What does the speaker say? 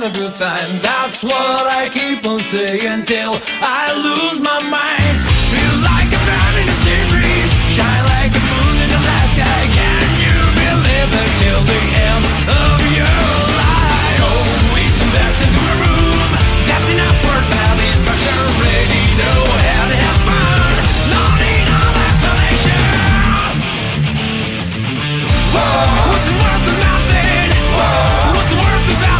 the time. That's what I keep on saying till I lose my mind. Feel like a man in a sea breeze, shine like a moon in sky. Can you believe it till the end of your life? Oh, Go weeks and back into a room. That's enough for satisfaction. Ready to have have fun. No need of explanation. Nothing? What's it worth of nothing? Storyteller. What's it worth of nothing?